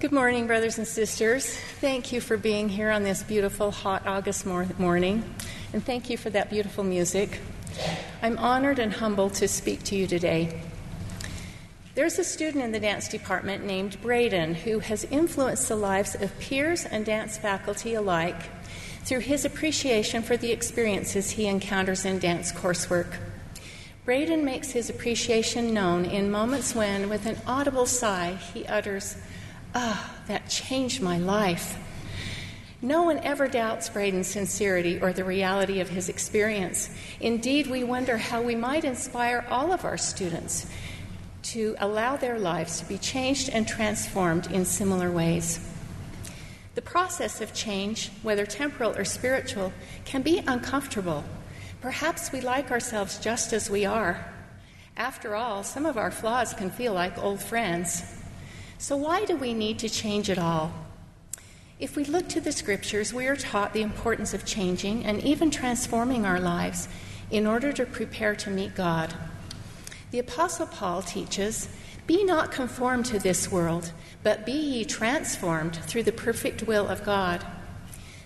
Good morning, brothers and sisters. Thank you for being here on this beautiful, hot August mor- morning, and thank you for that beautiful music. I'm honored and humbled to speak to you today. There's a student in the dance department named Braden who has influenced the lives of peers and dance faculty alike through his appreciation for the experiences he encounters in dance coursework. Braden makes his appreciation known in moments when, with an audible sigh, he utters, Ah, oh, that changed my life. No one ever doubts Braden's sincerity or the reality of his experience. Indeed, we wonder how we might inspire all of our students to allow their lives to be changed and transformed in similar ways. The process of change, whether temporal or spiritual, can be uncomfortable. Perhaps we like ourselves just as we are. After all, some of our flaws can feel like old friends. So, why do we need to change it all? If we look to the scriptures, we are taught the importance of changing and even transforming our lives in order to prepare to meet God. The Apostle Paul teaches Be not conformed to this world, but be ye transformed through the perfect will of God.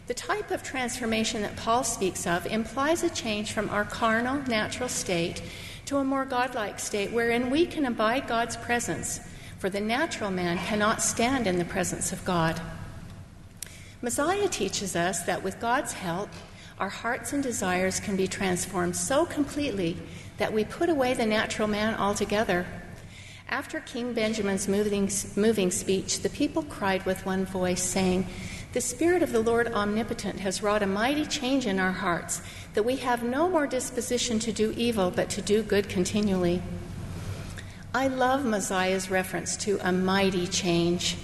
The type of transformation that Paul speaks of implies a change from our carnal, natural state to a more godlike state wherein we can abide God's presence for the natural man cannot stand in the presence of God. Mosiah teaches us that with God's help, our hearts and desires can be transformed so completely that we put away the natural man altogether. After King Benjamin's moving, moving speech, the people cried with one voice, saying, The Spirit of the Lord Omnipotent has wrought a mighty change in our hearts, that we have no more disposition to do evil, but to do good continually. I love Mosiah's reference to a mighty change.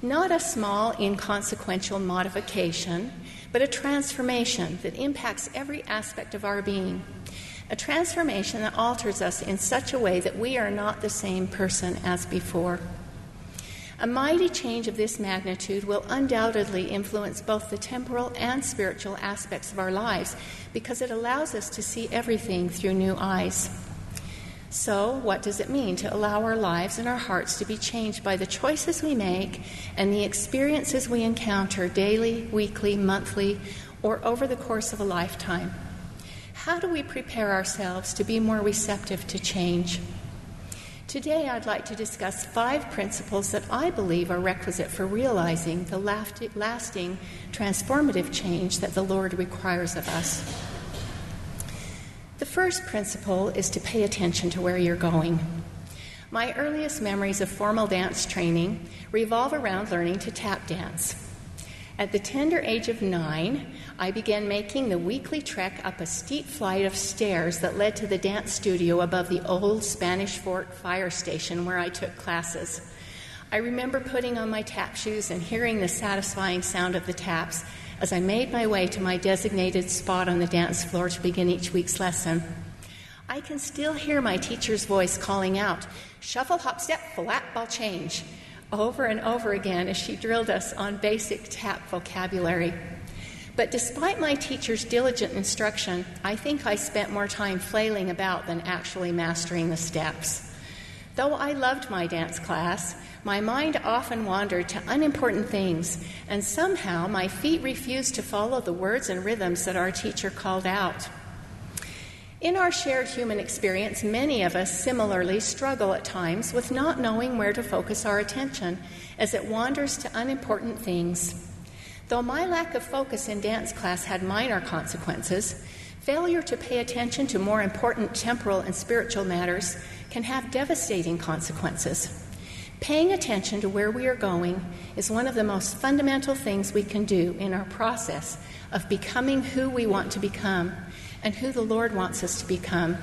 Not a small, inconsequential modification, but a transformation that impacts every aspect of our being. A transformation that alters us in such a way that we are not the same person as before. A mighty change of this magnitude will undoubtedly influence both the temporal and spiritual aspects of our lives because it allows us to see everything through new eyes. So, what does it mean to allow our lives and our hearts to be changed by the choices we make and the experiences we encounter daily, weekly, monthly, or over the course of a lifetime? How do we prepare ourselves to be more receptive to change? Today, I'd like to discuss five principles that I believe are requisite for realizing the lasting, transformative change that the Lord requires of us. The first principle is to pay attention to where you're going. My earliest memories of formal dance training revolve around learning to tap dance. At the tender age of nine, I began making the weekly trek up a steep flight of stairs that led to the dance studio above the old Spanish Fork fire station where I took classes. I remember putting on my tap shoes and hearing the satisfying sound of the taps as I made my way to my designated spot on the dance floor to begin each week's lesson. I can still hear my teacher's voice calling out, shuffle, hop, step, flat, ball change, over and over again as she drilled us on basic tap vocabulary. But despite my teacher's diligent instruction, I think I spent more time flailing about than actually mastering the steps. Though I loved my dance class, my mind often wandered to unimportant things, and somehow my feet refused to follow the words and rhythms that our teacher called out. In our shared human experience, many of us similarly struggle at times with not knowing where to focus our attention as it wanders to unimportant things. Though my lack of focus in dance class had minor consequences, failure to pay attention to more important temporal and spiritual matters can have devastating consequences. Paying attention to where we are going is one of the most fundamental things we can do in our process of becoming who we want to become and who the Lord wants us to become.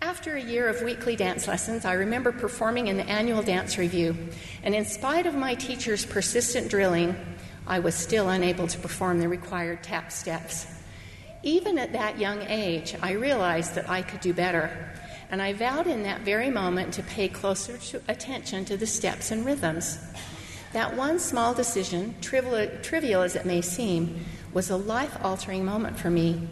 After a year of weekly dance lessons, I remember performing in the annual dance revue, and in spite of my teacher's persistent drilling, I was still unable to perform the required tap steps. Even at that young age, I realized that I could do better and I vowed in that very moment to pay closer to attention to the steps and rhythms. That one small decision, trivial, trivial as it may seem, was a life altering moment for me.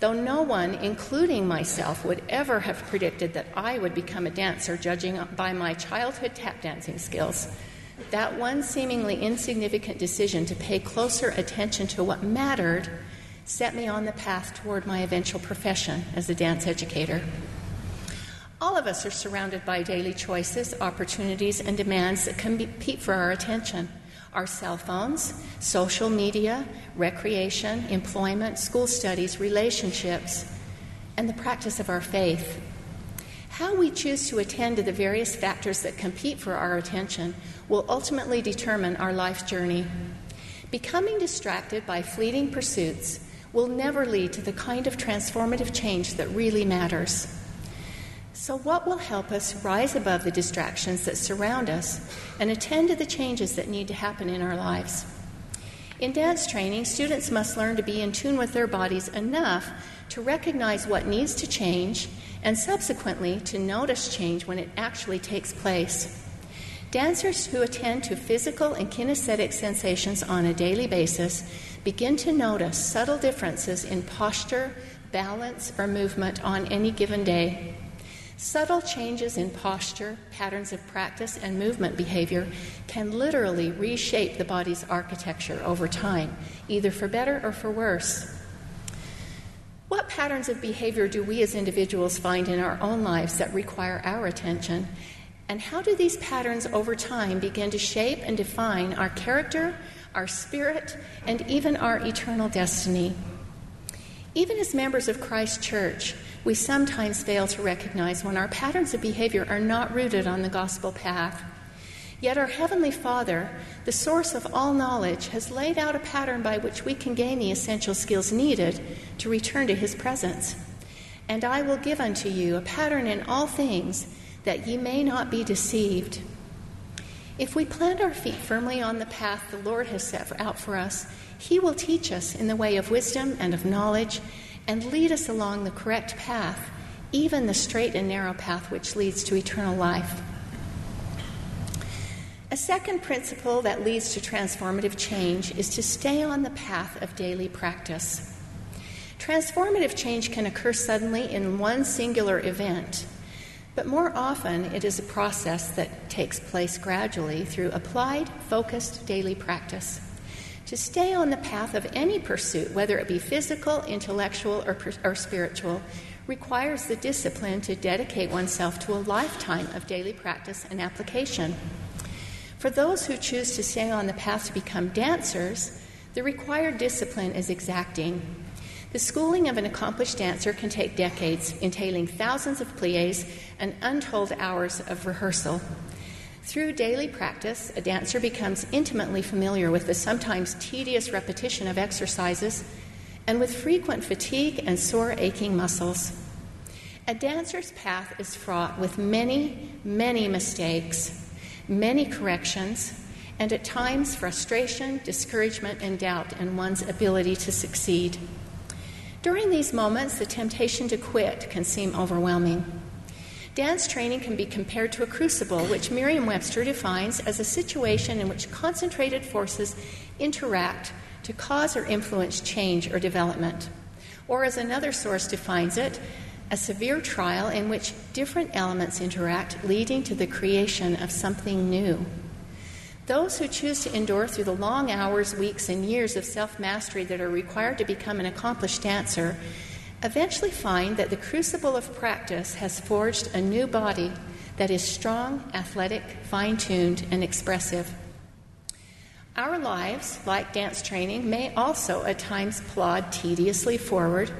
Though no one, including myself, would ever have predicted that I would become a dancer judging by my childhood tap dancing skills, That one seemingly insignificant decision to pay closer attention to what mattered set me on the path toward my eventual profession as a dance educator. All of us are surrounded by daily choices, opportunities, and demands that compete for our attention our cell phones, social media, recreation, employment, school studies, relationships, and the practice of our faith. How we choose to attend to the various factors that compete for our attention will ultimately determine our life journey. Becoming distracted by fleeting pursuits will never lead to the kind of transformative change that really matters. So, what will help us rise above the distractions that surround us and attend to the changes that need to happen in our lives? In dance training, students must learn to be in tune with their bodies enough to recognize what needs to change and subsequently to notice change when it actually takes place. Dancers who attend to physical and kinesthetic sensations on a daily basis begin to notice subtle differences in posture, balance, or movement on any given day. Subtle changes in posture, patterns of practice, and movement behavior can literally reshape the body's architecture over time, either for better or for worse. What patterns of behavior do we as individuals find in our own lives that require our attention? And how do these patterns over time begin to shape and define our character, our spirit, and even our eternal destiny? Even as members of Christ Church, we sometimes fail to recognize when our patterns of behavior are not rooted on the gospel path. Yet our Heavenly Father, the source of all knowledge, has laid out a pattern by which we can gain the essential skills needed to return to His presence. And I will give unto you a pattern in all things, that ye may not be deceived. If we plant our feet firmly on the path the Lord has set out for us, He will teach us in the way of wisdom and of knowledge and lead us along the correct path, even the straight and narrow path which leads to eternal life. A second principle that leads to transformative change is to stay on the path of daily practice. Transformative change can occur suddenly in one singular event, but more often it is a process that takes place gradually through applied, focused daily practice. To stay on the path of any pursuit, whether it be physical, intellectual, or, or spiritual, requires the discipline to dedicate oneself to a lifetime of daily practice and application. For those who choose to stay on the path to become dancers, the required discipline is exacting. The schooling of an accomplished dancer can take decades, entailing thousands of pliés and untold hours of rehearsal. Through daily practice, a dancer becomes intimately familiar with the sometimes tedious repetition of exercises and with frequent fatigue and sore aching muscles. A dancer's path is fraught with many, many mistakes, many corrections, and at times frustration, discouragement, and doubt in one's ability to succeed. During these moments, the temptation to quit can seem overwhelming. Dance training can be compared to a crucible, which Merriam Webster defines as a situation in which concentrated forces interact to cause or influence change or development. Or, as another source defines it, a severe trial in which different elements interact, leading to the creation of something new. Those who choose to endure through the long hours, weeks, and years of self mastery that are required to become an accomplished dancer eventually find that the crucible of practice has forged a new body that is strong, athletic, fine tuned, and expressive. Our lives, like dance training, may also at times plod tediously forward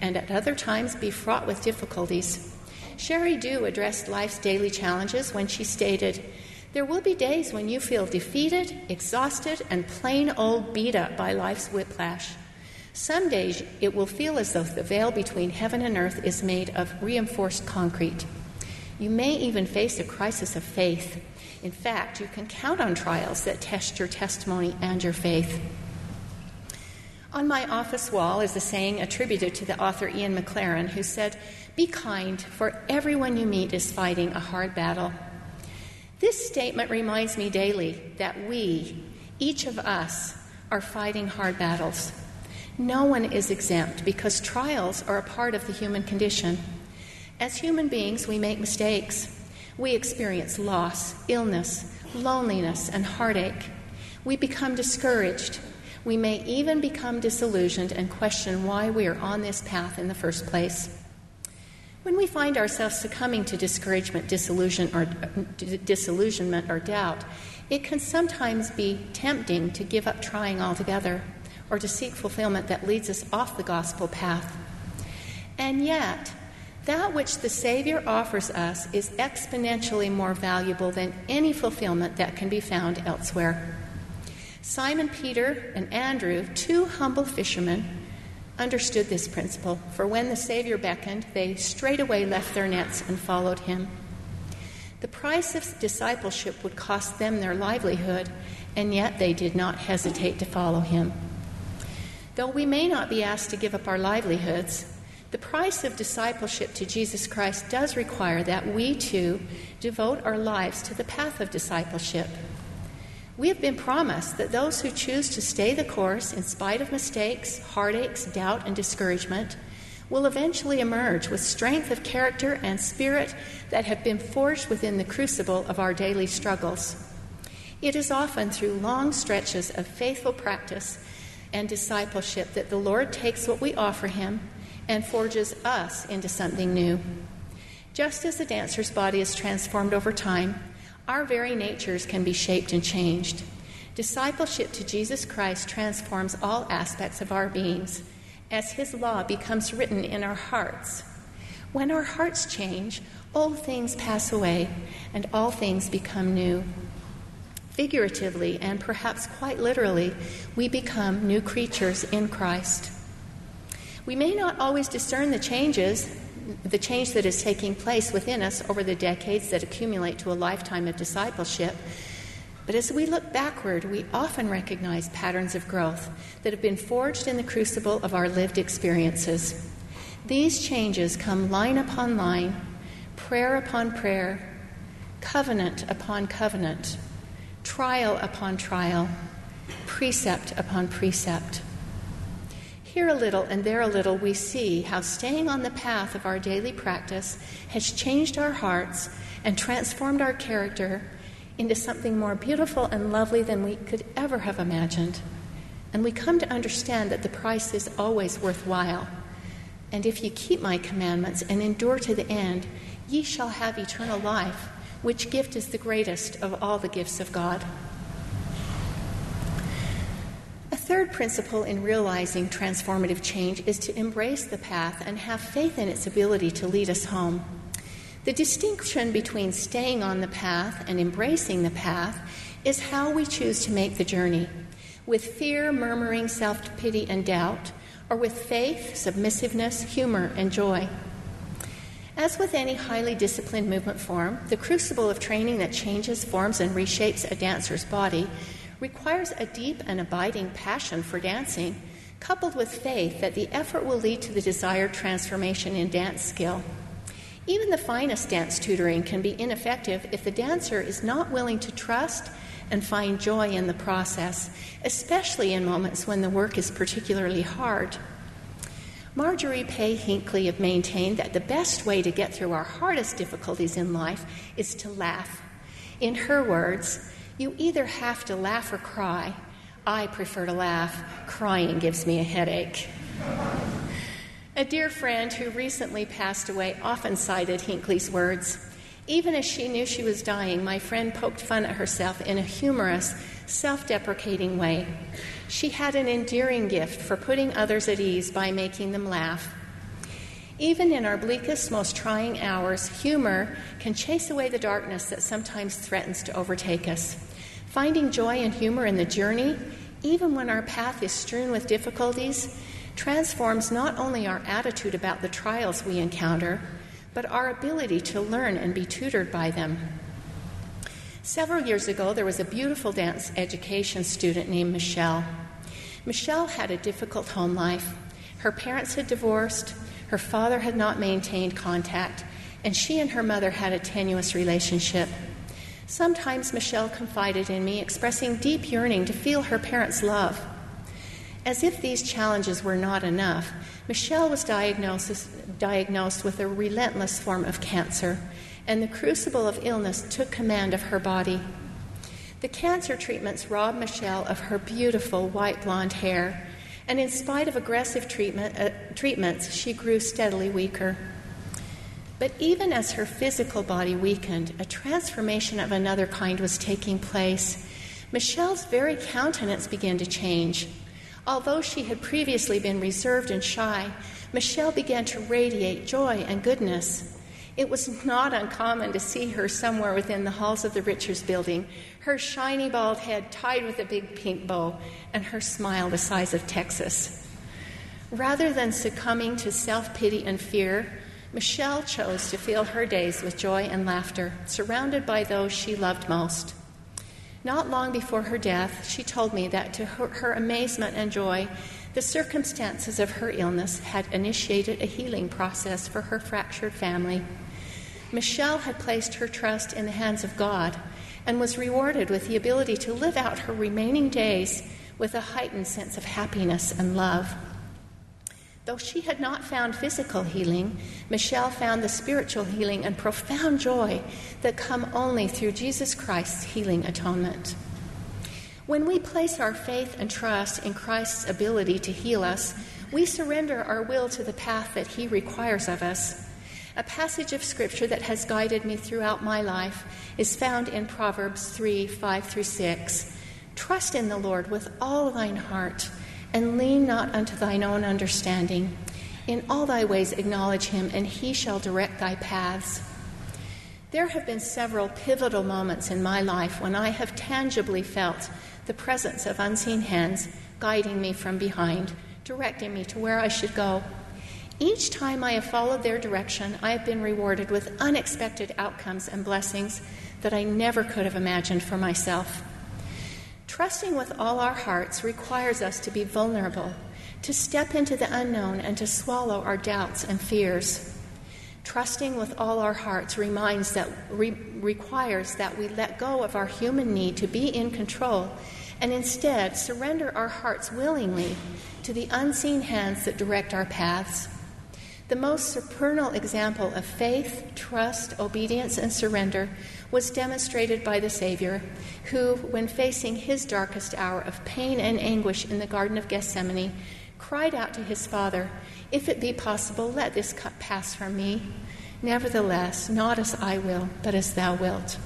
and at other times be fraught with difficulties. Sheri Dew addressed life's daily challenges when she stated, There will be days when you feel defeated, exhausted, and plain old beat up by life's whiplash. Some days it will feel as though the veil between heaven and earth is made of reinforced concrete. You may even face a crisis of faith. In fact, you can count on trials that test your testimony and your faith. On my office wall is a saying attributed to the author Ian Maclaren, who said, Be kind, for everyone you meet is fighting a hard battle. This statement reminds me daily that we, each of us, are fighting hard battles. No one is exempt because trials are a part of the human condition. As human beings, we make mistakes. We experience loss, illness, loneliness, and heartache. We become discouraged. We may even become disillusioned and question why we are on this path in the first place. When we find ourselves succumbing to discouragement, disillusion, or, uh, disillusionment, or doubt, it can sometimes be tempting to give up trying altogether or to seek fulfillment that leads us off the gospel path. And yet, that which the Savior offers us is exponentially more valuable than any fulfillment that can be found elsewhere. Simon Peter and Andrew, two humble fishermen, understood this principle, for when the Savior beckoned, they straightway left their nets and followed him. The price of discipleship would cost them their livelihood, and yet they did not hesitate to follow him. Though we may not be asked to give up our livelihoods, the price of discipleship to Jesus Christ does require that we too devote our lives to the path of discipleship. We have been promised that those who choose to stay the course in spite of mistakes, heartaches, doubt, and discouragement will eventually emerge with strength of character and spirit that have been forged within the crucible of our daily struggles. It is often through long stretches of faithful practice and discipleship that the Lord takes what we offer Him and forges us into something new. Just as the dancer's body is transformed over time, our very natures can be shaped and changed. Discipleship to Jesus Christ transforms all aspects of our beings as His law becomes written in our hearts. When our hearts change, old things pass away and all things become new. Figuratively and perhaps quite literally, we become new creatures in Christ. We may not always discern the changes the change that is taking place within us over the decades that accumulate to a lifetime of discipleship. But as we look backward, we often recognize patterns of growth that have been forged in the crucible of our lived experiences. These changes come line upon line, prayer upon prayer, covenant upon covenant, trial upon trial, precept upon precept. Here a little and there a little, we see how staying on the path of our daily practice has changed our hearts and transformed our character into something more beautiful and lovely than we could ever have imagined. And we come to understand that the price is always worthwhile. And if ye keep my commandments and endure to the end, ye shall have eternal life, which gift is the greatest of all the gifts of God A third principle in realizing transformative change is to embrace the path and have faith in its ability to lead us home. The distinction between staying on the path and embracing the path is how we choose to make the journey with fear, murmuring, self pity, and doubt, or with faith, submissiveness, humor, and joy. As with any highly disciplined movement form, the crucible of training that changes, forms, and reshapes a dancer's body requires a deep and abiding passion for dancing, coupled with faith that the effort will lead to the desired transformation in dance skill. Even the finest dance tutoring can be ineffective if the dancer is not willing to trust and find joy in the process, especially in moments when the work is particularly hard. Marjorie Pay Hinckley have maintained that the best way to get through our hardest difficulties in life is to laugh. In her words, you either have to laugh or cry. I prefer to laugh. Crying gives me a headache. A dear friend who recently passed away often cited Hinckley's words. Even as she knew she was dying, my friend poked fun at herself in a humorous, self deprecating way. She had an endearing gift for putting others at ease by making them laugh. Even in our bleakest, most trying hours, humor can chase away the darkness that sometimes threatens to overtake us. Finding joy and humor in the journey, even when our path is strewn with difficulties, transforms not only our attitude about the trials we encounter, but our ability to learn and be tutored by them. Several years ago, there was a beautiful dance education student named Michelle. Michelle had a difficult home life. Her parents had divorced, her father had not maintained contact, and she and her mother had a tenuous relationship. Sometimes Michelle confided in me, expressing deep yearning to feel her parents' love. As if these challenges were not enough, Michelle was diagnosed, diagnosed with a relentless form of cancer, and the crucible of illness took command of her body. The cancer treatments robbed Michelle of her beautiful white blonde hair, and in spite of aggressive treatment, uh, treatments, she grew steadily weaker. But even as her physical body weakened, a transformation of another kind was taking place. Michelle's very countenance began to change. Although she had previously been reserved and shy, Michelle began to radiate joy and goodness. It was not uncommon to see her somewhere within the halls of the Richards building, her shiny bald head tied with a big pink bow, and her smile the size of Texas. Rather than succumbing to self pity and fear, Michelle chose to fill her days with joy and laughter, surrounded by those she loved most. Not long before her death, she told me that to her, her, amazement and joy, the circumstances of her illness had initiated a healing process for her fractured family. Michelle had placed her trust in the hands of God and was rewarded with the ability to live out her remaining days with a heightened sense of happiness and love. Though she had not found physical healing, Michelle found the spiritual healing and profound joy that come only through Jesus Christ's healing atonement. When we place our faith and trust in Christ's ability to heal us, we surrender our will to the path that He requires of us a passage of scripture that has guided me throughout my life is found in Proverbs 3 5 through 6. Trust in the Lord with all thine heart, and lean not unto thine own understanding. In all thy ways acknowledge him, and he shall direct thy paths. There have been several pivotal moments in my life when I have tangibly felt the presence of unseen hands guiding me from behind, directing me to where I should go. Each time I have followed their direction, I have been rewarded with unexpected outcomes and blessings that I never could have imagined for myself. Trusting with all our hearts requires us to be vulnerable, to step into the unknown, and to swallow our doubts and fears. Trusting with all our hearts reminds that re- requires that we let go of our human need to be in control and instead surrender our hearts willingly to the unseen hands that direct our paths. The most supernal example of faith, trust, obedience, and surrender was demonstrated by the Savior, who, when facing his darkest hour of pain and anguish in the Garden of Gethsemane, cried out to his Father, If it be possible, let this cup pass from me. Nevertheless, not as I will, but as thou wilt.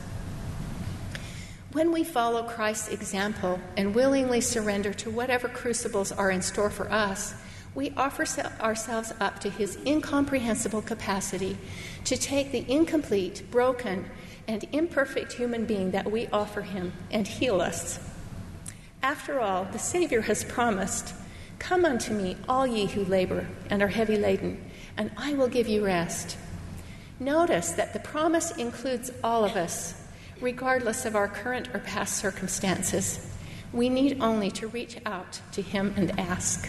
When we follow Christ's example and willingly surrender to whatever crucibles are in store for us, we offer ourselves up to his incomprehensible capacity to take the incomplete, broken, and imperfect human being that we offer him and heal us. After all, the Savior has promised, Come unto me, all ye who labor and are heavy laden, and I will give you rest. Notice that the promise includes all of us, regardless of our current or past circumstances. We need only to reach out to Him and ask.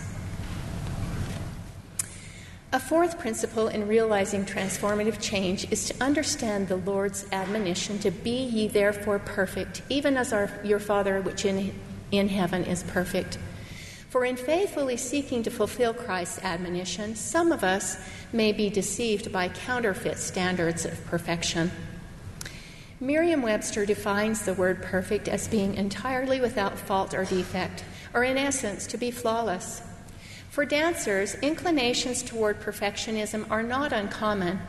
A fourth principle in realizing transformative change is to understand the Lord's admonition to be ye therefore perfect, even as our, your Father which in, in heaven is perfect. For in faithfully seeking to fulfill Christ's admonition, some of us may be deceived by counterfeit standards of perfection. Merriam Webster defines the word perfect as being entirely without fault or defect, or in essence, to be flawless. For dancers, inclinations toward perfectionism are not uncommon.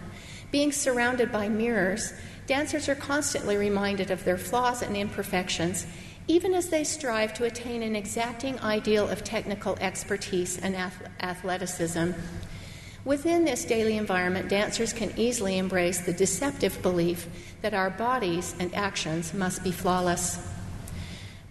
Being surrounded by mirrors, dancers are constantly reminded of their flaws and imperfections, even as they strive to attain an exacting ideal of technical expertise and athleticism. Within this daily environment, dancers can easily embrace the deceptive belief that our bodies and actions must be flawless.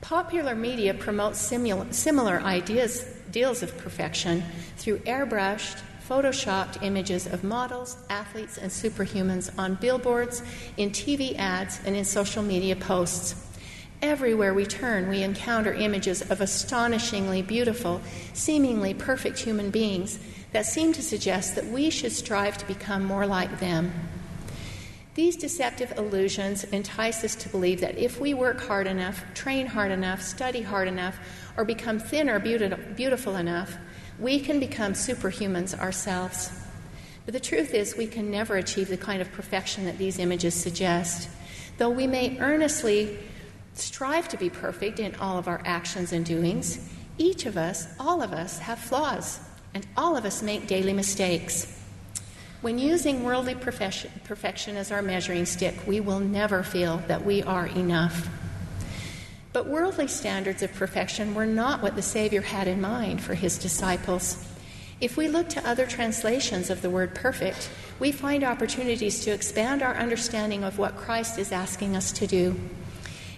Popular media promotes similar ideas deals of perfection through airbrushed, photoshopped images of models, athletes, and superhumans on billboards, in TV ads, and in social media posts. Everywhere we turn, we encounter images of astonishingly beautiful, seemingly perfect human beings that seem to suggest that we should strive to become more like them. These deceptive illusions entice us to believe that if we work hard enough, train hard enough, study hard enough, or become thin or beautiful enough, we can become superhumans ourselves. But the truth is, we can never achieve the kind of perfection that these images suggest. Though we may earnestly strive to be perfect in all of our actions and doings, each of us, all of us, have flaws, and all of us make daily mistakes. When using worldly perfection as our measuring stick, we will never feel that we are enough. But worldly standards of perfection were not what the Savior had in mind for his disciples. If we look to other translations of the word perfect, we find opportunities to expand our understanding of what Christ is asking us to do.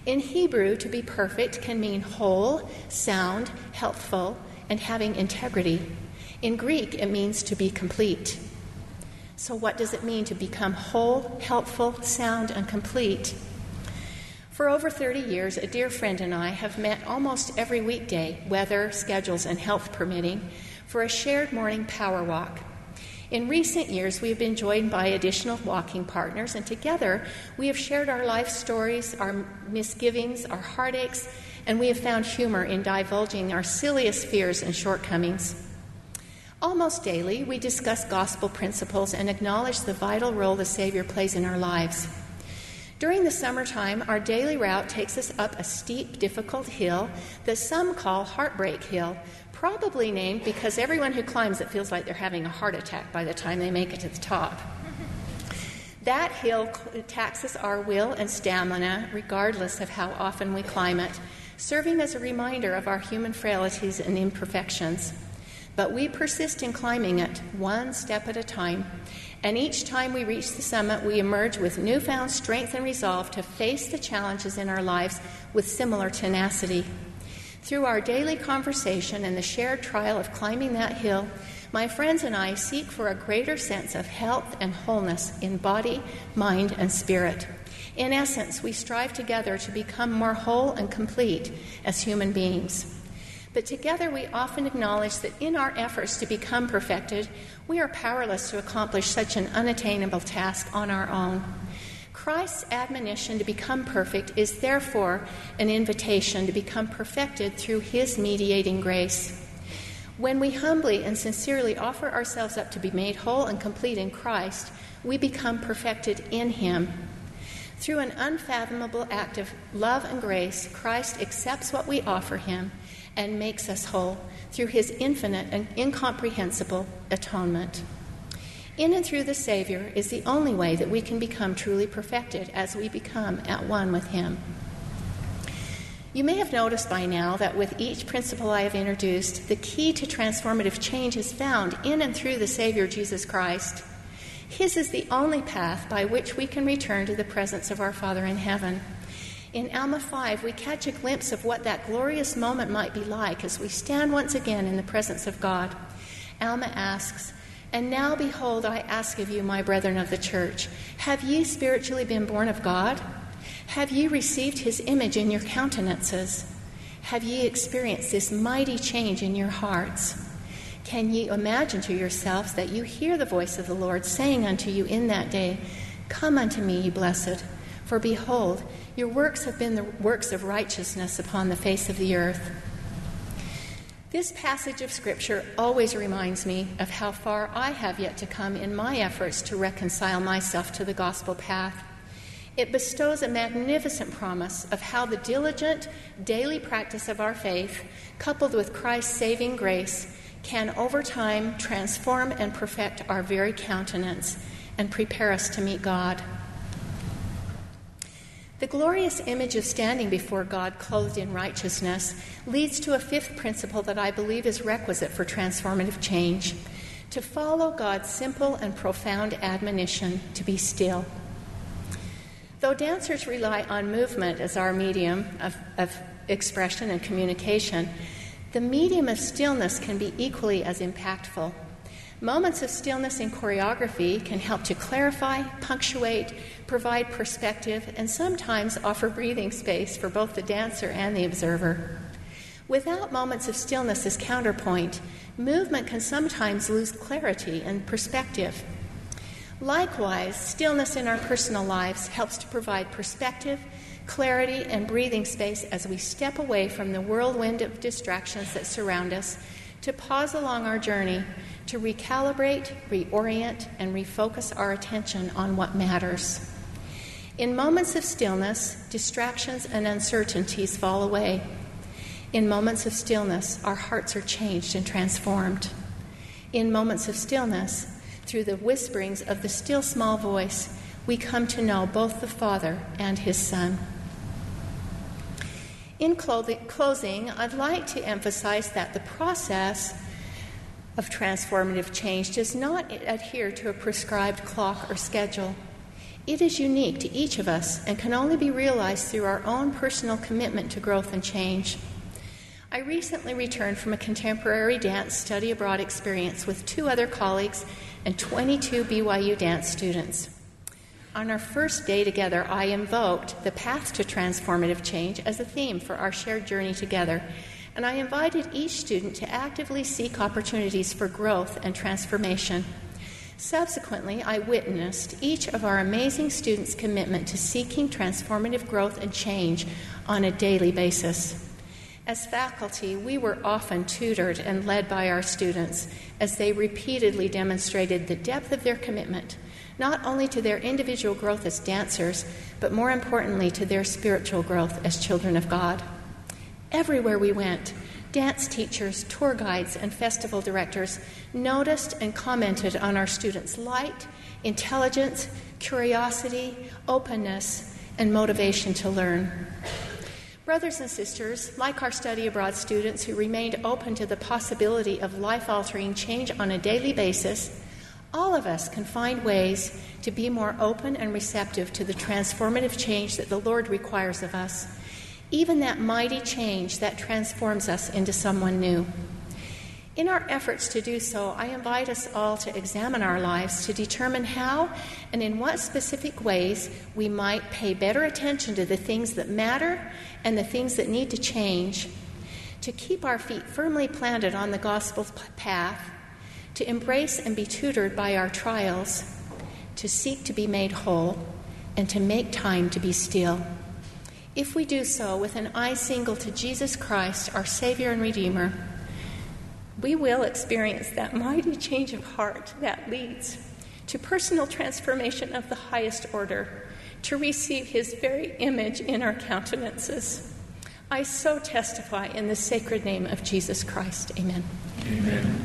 In Hebrew, to be perfect can mean whole, sound, healthful, and having integrity. In Greek, it means to be complete. So, what does it mean to become whole, helpful, sound, and complete? For over 30 years, a dear friend and I have met almost every weekday, weather, schedules, and health permitting, for a shared morning power walk. In recent years, we have been joined by additional walking partners, and together we have shared our life stories, our misgivings, our heartaches, and we have found humor in divulging our silliest fears and shortcomings. Almost daily, we discuss gospel principles and acknowledge the vital role the Savior plays in our lives. During the summertime, our daily route takes us up a steep, difficult hill that some call Heartbreak Hill, probably named because everyone who climbs it feels like they're having a heart attack by the time they make it to the top. That hill taxes our will and stamina, regardless of how often we climb it, serving as a reminder of our human frailties and imperfections. But we persist in climbing it, one step at a time, and each time we reach the summit, we emerge with newfound strength and resolve to face the challenges in our lives with similar tenacity. Through our daily conversation and the shared trial of climbing that hill, my friends and I seek for a greater sense of health and wholeness in body, mind, and spirit. In essence, we strive together to become more whole and complete as human beings. But together we often acknowledge that in our efforts to become perfected, we are powerless to accomplish such an unattainable task on our own. Christ's admonition to become perfect is therefore an invitation to become perfected through his mediating grace. When we humbly and sincerely offer ourselves up to be made whole and complete in Christ, we become perfected in him. Through an unfathomable act of love and grace, Christ accepts what we offer him and makes us whole through his infinite and incomprehensible atonement. In and through the Savior is the only way that we can become truly perfected as we become at one with him. You may have noticed by now that with each principle I have introduced, the key to transformative change is found in and through the Savior Jesus Christ. His is the only path by which we can return to the presence of our Father in heaven. In Alma 5, we catch a glimpse of what that glorious moment might be like as we stand once again in the presence of God. Alma asks, And now behold, I ask of you, my brethren of the church, have ye spiritually been born of God? Have ye received his image in your countenances? Have ye experienced this mighty change in your hearts? Can ye imagine to yourselves that you hear the voice of the Lord saying unto you in that day, Come unto me, ye blessed, for behold, your works have been the works of righteousness upon the face of the earth. This passage of Scripture always reminds me of how far I have yet to come in my efforts to reconcile myself to the gospel path. It bestows a magnificent promise of how the diligent daily practice of our faith, coupled with Christ's saving grace, can over time transform and perfect our very countenance and prepare us to meet God. The glorious image of standing before God clothed in righteousness leads to a fifth principle that I believe is requisite for transformative change to follow God's simple and profound admonition to be still. Though dancers rely on movement as our medium of, of expression and communication, the medium of stillness can be equally as impactful. Moments of stillness in choreography can help to clarify, punctuate, provide perspective, and sometimes offer breathing space for both the dancer and the observer. Without moments of stillness as counterpoint, movement can sometimes lose clarity and perspective. Likewise, stillness in our personal lives helps to provide perspective, clarity, and breathing space as we step away from the whirlwind of distractions that surround us to pause along our journey to recalibrate, reorient, and refocus our attention on what matters. In moments of stillness, distractions and uncertainties fall away. In moments of stillness, our hearts are changed and transformed. In moments of stillness, through the whisperings of the still small voice, we come to know both the Father and His Son. In closing, I'd like to emphasize that the process of transformative change does not adhere to a prescribed clock or schedule. It is unique to each of us and can only be realized through our own personal commitment to growth and change. I recently returned from a contemporary dance study abroad experience with two other colleagues and 22 BYU dance students. On our first day together, I invoked the path to transformative change as a theme for our shared journey together, and I invited each student to actively seek opportunities for growth and transformation. Subsequently, I witnessed each of our amazing students' commitment to seeking transformative growth and change on a daily basis. As faculty, we were often tutored and led by our students as they repeatedly demonstrated the depth of their commitment, not only to their individual growth as dancers, but more importantly to their spiritual growth as children of God. Everywhere we went, dance teachers, tour guides, and festival directors noticed and commented on our students' light, intelligence, curiosity, openness, and motivation to learn. Brothers and sisters, like our study abroad students who remained open to the possibility of life altering change on a daily basis, all of us can find ways to be more open and receptive to the transformative change that the Lord requires of us even that mighty change that transforms us into someone new. In our efforts to do so, I invite us all to examine our lives to determine how and in what specific ways we might pay better attention to the things that matter and the things that need to change, to keep our feet firmly planted on the gospel path, to embrace and be tutored by our trials, to seek to be made whole, and to make time to be still. If we do so with an eye single to Jesus Christ, our Savior and Redeemer, we will experience that mighty change of heart that leads to personal transformation of the highest order, to receive His very image in our countenances. I so testify in the sacred name of Jesus Christ. Amen. Amen.